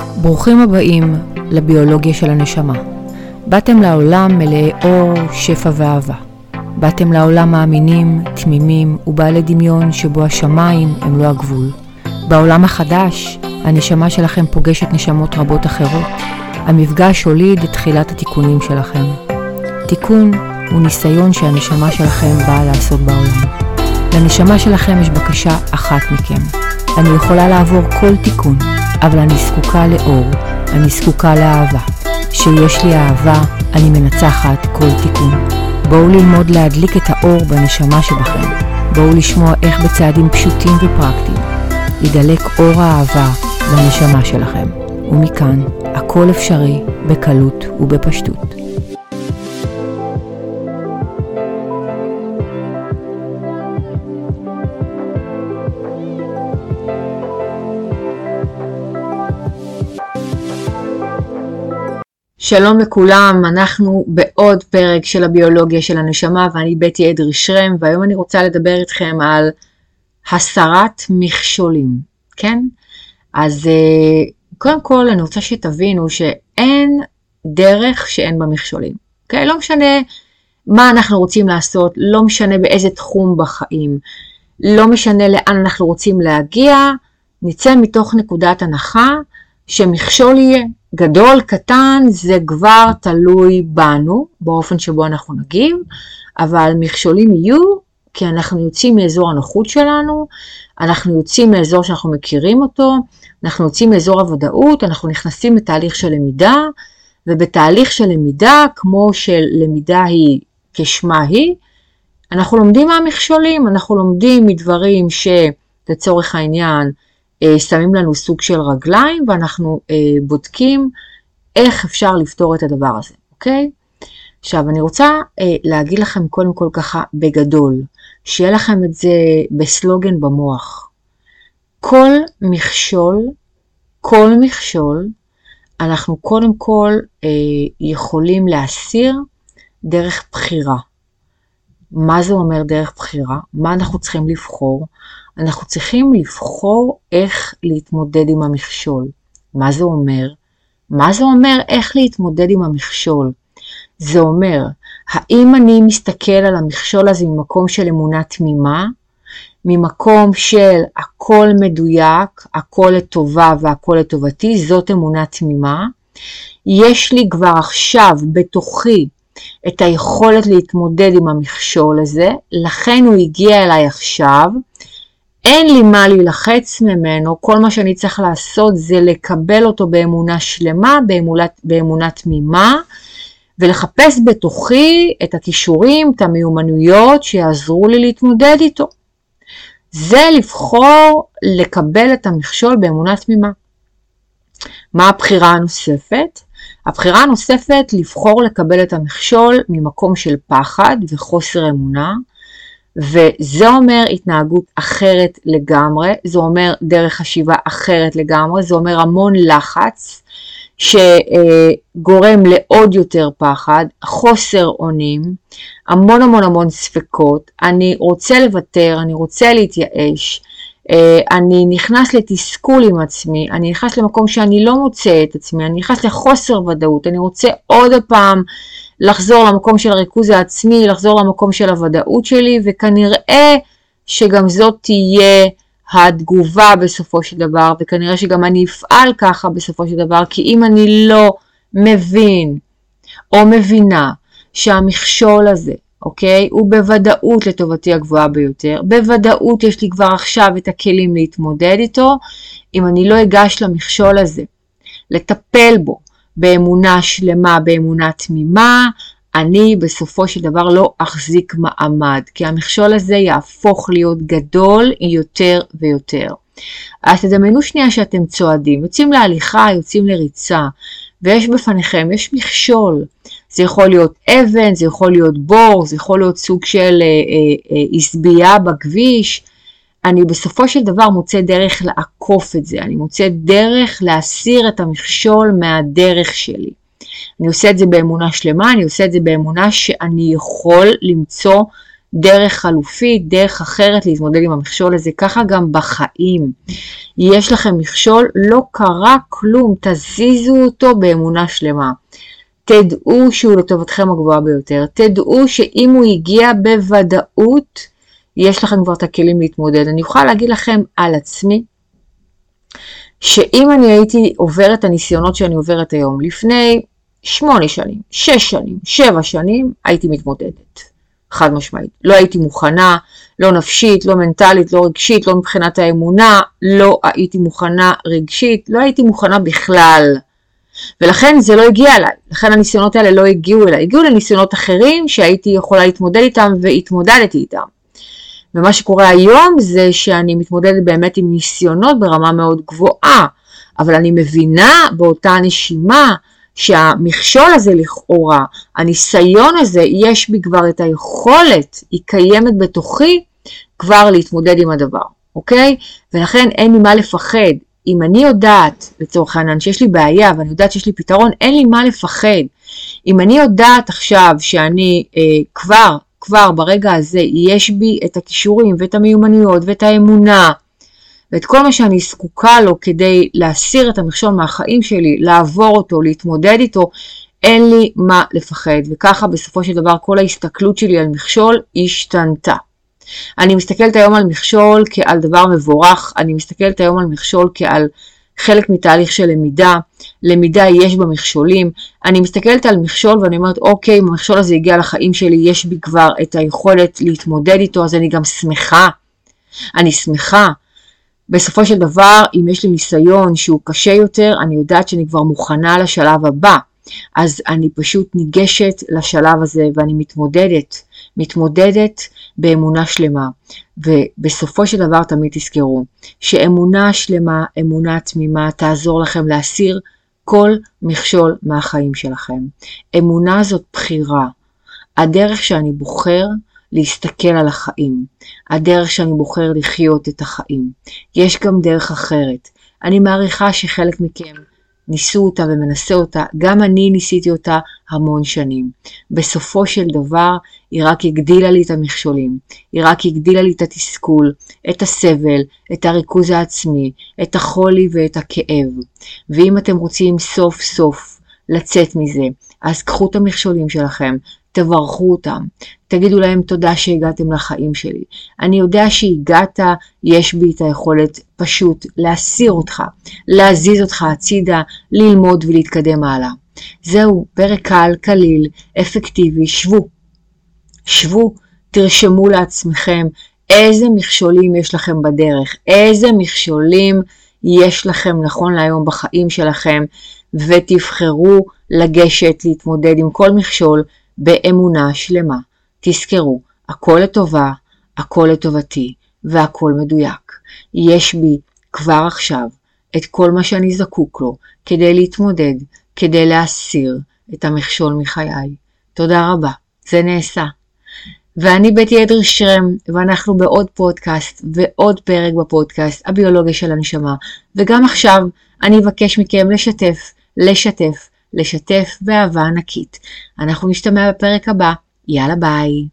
ברוכים הבאים לביולוגיה של הנשמה. באתם לעולם מלאי אור, שפע ואהבה. באתם לעולם מאמינים, תמימים ובעלי דמיון שבו השמיים הם לא הגבול. בעולם החדש, הנשמה שלכם פוגשת נשמות רבות אחרות. המפגש הוליד את תחילת התיקונים שלכם. תיקון הוא ניסיון שהנשמה שלכם באה לעשות בעולם. לנשמה שלכם יש בקשה אחת מכם. אני יכולה לעבור כל תיקון, אבל אני זקוקה לאור, אני זקוקה לאהבה. כשיש לי אהבה, אני מנצחת כל תיקון. בואו ללמוד להדליק את האור בנשמה שבכם. בואו לשמוע איך בצעדים פשוטים ופרקטיים ידלק אור האהבה בנשמה שלכם. ומכאן, הכל אפשרי בקלות ובפשטות. שלום לכולם, אנחנו בעוד פרק של הביולוגיה של הנשמה ואני בטי אדרי שרם והיום אני רוצה לדבר איתכם על הסרת מכשולים, כן? אז אה, קודם כל אני רוצה שתבינו שאין דרך שאין בה מכשולים, אוקיי? לא משנה מה אנחנו רוצים לעשות, לא משנה באיזה תחום בחיים, לא משנה לאן אנחנו רוצים להגיע, נצא מתוך נקודת הנחה שמכשול יהיה. גדול, קטן, זה כבר תלוי בנו, באופן שבו אנחנו נגיב, אבל מכשולים יהיו כי אנחנו יוצאים מאזור הנוחות שלנו, אנחנו יוצאים מאזור שאנחנו מכירים אותו, אנחנו יוצאים מאזור הוודאות, אנחנו נכנסים לתהליך של למידה, ובתהליך של למידה, כמו שלמידה היא כשמה היא, אנחנו לומדים מהמכשולים, אנחנו לומדים מדברים שלצורך העניין שמים לנו סוג של רגליים ואנחנו אה, בודקים איך אפשר לפתור את הדבר הזה, אוקיי? עכשיו אני רוצה אה, להגיד לכם קודם כל ככה בגדול, שיהיה לכם את זה בסלוגן במוח. כל מכשול, כל מכשול, אנחנו קודם כל אה, יכולים להסיר דרך בחירה. מה זה אומר דרך בחירה? מה אנחנו צריכים לבחור? אנחנו צריכים לבחור איך להתמודד עם המכשול. מה זה אומר? מה זה אומר איך להתמודד עם המכשול? זה אומר, האם אני מסתכל על המכשול הזה ממקום של אמונה תמימה, ממקום של הכל מדויק, הכל לטובה והכל לטובתי, זאת אמונה תמימה. יש לי כבר עכשיו בתוכי את היכולת להתמודד עם המכשול הזה, לכן הוא הגיע אליי עכשיו, אין לי מה להילחץ ממנו, כל מה שאני צריך לעשות זה לקבל אותו באמונה שלמה, באמונה, באמונה תמימה, ולחפש בתוכי את הכישורים, את המיומנויות שיעזרו לי להתמודד איתו. זה לבחור לקבל את המכשול באמונה תמימה. מה הבחירה הנוספת? הבחירה הנוספת לבחור לקבל את המכשול ממקום של פחד וחוסר אמונה, וזה אומר התנהגות אחרת לגמרי, זה אומר דרך חשיבה אחרת לגמרי, זה אומר המון לחץ שגורם לעוד יותר פחד, חוסר אונים, המון המון המון ספקות, אני רוצה לוותר, אני רוצה להתייאש, אני נכנס לתסכול עם עצמי, אני נכנס למקום שאני לא מוצא את עצמי, אני נכנס לחוסר ודאות, אני רוצה עוד פעם לחזור למקום של הריכוז העצמי, לחזור למקום של הוודאות שלי, וכנראה שגם זאת תהיה התגובה בסופו של דבר, וכנראה שגם אני אפעל ככה בסופו של דבר, כי אם אני לא מבין או מבינה שהמכשול הזה, אוקיי, הוא בוודאות לטובתי הגבוהה ביותר, בוודאות יש לי כבר עכשיו את הכלים להתמודד איתו, אם אני לא אגש למכשול הזה, לטפל בו, באמונה שלמה, באמונה תמימה, אני בסופו של דבר לא אחזיק מעמד, כי המכשול הזה יהפוך להיות גדול יותר ויותר. אז תדמיינו שנייה שאתם צועדים, יוצאים להליכה, יוצאים לריצה, ויש בפניכם, יש מכשול. זה יכול להיות אבן, זה יכול להיות בור, זה יכול להיות סוג של עשבייה אה, אה, אה, בכביש, אני בסופו של דבר מוצא דרך לעקוף את זה, אני מוצא דרך להסיר את המכשול מהדרך שלי. אני עושה את זה באמונה שלמה, אני עושה את זה באמונה שאני יכול למצוא דרך חלופית, דרך אחרת להתמודד עם המכשול הזה, ככה גם בחיים. יש לכם מכשול, לא קרה כלום, תזיזו אותו באמונה שלמה. תדעו שהוא לטובתכם הגבוהה ביותר, תדעו שאם הוא הגיע בוודאות, יש לכם כבר את הכלים להתמודד. אני יכולה להגיד לכם על עצמי, שאם אני הייתי עוברת את הניסיונות שאני עוברת היום, לפני שמונה שנים, שש שנים, שבע שנים, הייתי מתמודדת. חד משמעית. לא הייתי מוכנה, לא נפשית, לא מנטלית, לא רגשית, לא מבחינת האמונה, לא הייתי מוכנה רגשית, לא הייתי מוכנה בכלל. ולכן זה לא הגיע אליי, לכן הניסיונות האלה לא הגיעו אליי, הגיעו לניסיונות אחרים שהייתי יכולה להתמודד איתם והתמודדתי איתם. ומה שקורה היום זה שאני מתמודדת באמת עם ניסיונות ברמה מאוד גבוהה, אבל אני מבינה באותה נשימה שהמכשול הזה לכאורה, הניסיון הזה, יש בי כבר את היכולת, היא קיימת בתוכי כבר להתמודד עם הדבר, אוקיי? ולכן אין לי מה לפחד. אם אני יודעת, לצורך העניין, שיש לי בעיה ואני יודעת שיש לי פתרון, אין לי מה לפחד. אם אני יודעת עכשיו שאני אה, כבר, כבר ברגע הזה, יש בי את הכישורים ואת המיומנויות ואת האמונה ואת כל מה שאני זקוקה לו כדי להסיר את המכשול מהחיים שלי, לעבור אותו, להתמודד איתו, אין לי מה לפחד. וככה בסופו של דבר כל ההסתכלות שלי על מכשול השתנתה. אני מסתכלת היום על מכשול כעל דבר מבורך, אני מסתכלת היום על מכשול כעל חלק מתהליך של למידה, למידה יש בה מכשולים, אני מסתכלת על מכשול ואני אומרת אוקיי, אם המכשול הזה הגיע לחיים שלי, יש בי כבר את היכולת להתמודד איתו, אז אני גם שמחה. אני שמחה בסופו של דבר, אם יש לי ניסיון שהוא קשה יותר, אני יודעת שאני כבר מוכנה לשלב הבא. אז אני פשוט ניגשת לשלב הזה ואני מתמודדת, מתמודדת באמונה שלמה. ובסופו של דבר תמיד תזכרו שאמונה שלמה, אמונה תמימה, תעזור לכם להסיר כל מכשול מהחיים שלכם. אמונה זאת בחירה. הדרך שאני בוחר להסתכל על החיים, הדרך שאני בוחר לחיות את החיים. יש גם דרך אחרת. אני מעריכה שחלק מכם ניסו אותה ומנסה אותה, גם אני ניסיתי אותה המון שנים. בסופו של דבר היא רק הגדילה לי את המכשולים, היא רק הגדילה לי את התסכול, את הסבל, את הריכוז העצמי, את החולי ואת הכאב. ואם אתם רוצים סוף סוף לצאת מזה, אז קחו את המכשולים שלכם, תברכו אותם, תגידו להם תודה שהגעתם לחיים שלי. אני יודע שהגעת, יש בי את היכולת פשוט להסיר אותך, להזיז אותך הצידה, ללמוד ולהתקדם הלאה. זהו, פרק קל, קליל, אפקטיבי, שבו. שבו, תרשמו לעצמכם איזה מכשולים יש לכם בדרך, איזה מכשולים יש לכם נכון להיום בחיים שלכם, ותבחרו לגשת להתמודד עם כל מכשול באמונה שלמה. תזכרו, הכל לטובה, הכל לטובתי, והכל מדויק. יש בי כבר עכשיו את כל מה שאני זקוק לו כדי להתמודד, כדי להסיר את המכשול מחיי. תודה רבה, זה נעשה. ואני בטי אדרי שרם, ואנחנו בעוד פודקאסט ועוד פרק בפודקאסט, הביולוגיה של הנשמה, וגם עכשיו אני אבקש מכם לשתף, לשתף, לשתף באהבה ענקית. אנחנו נשתמע בפרק הבא. יאללה ביי.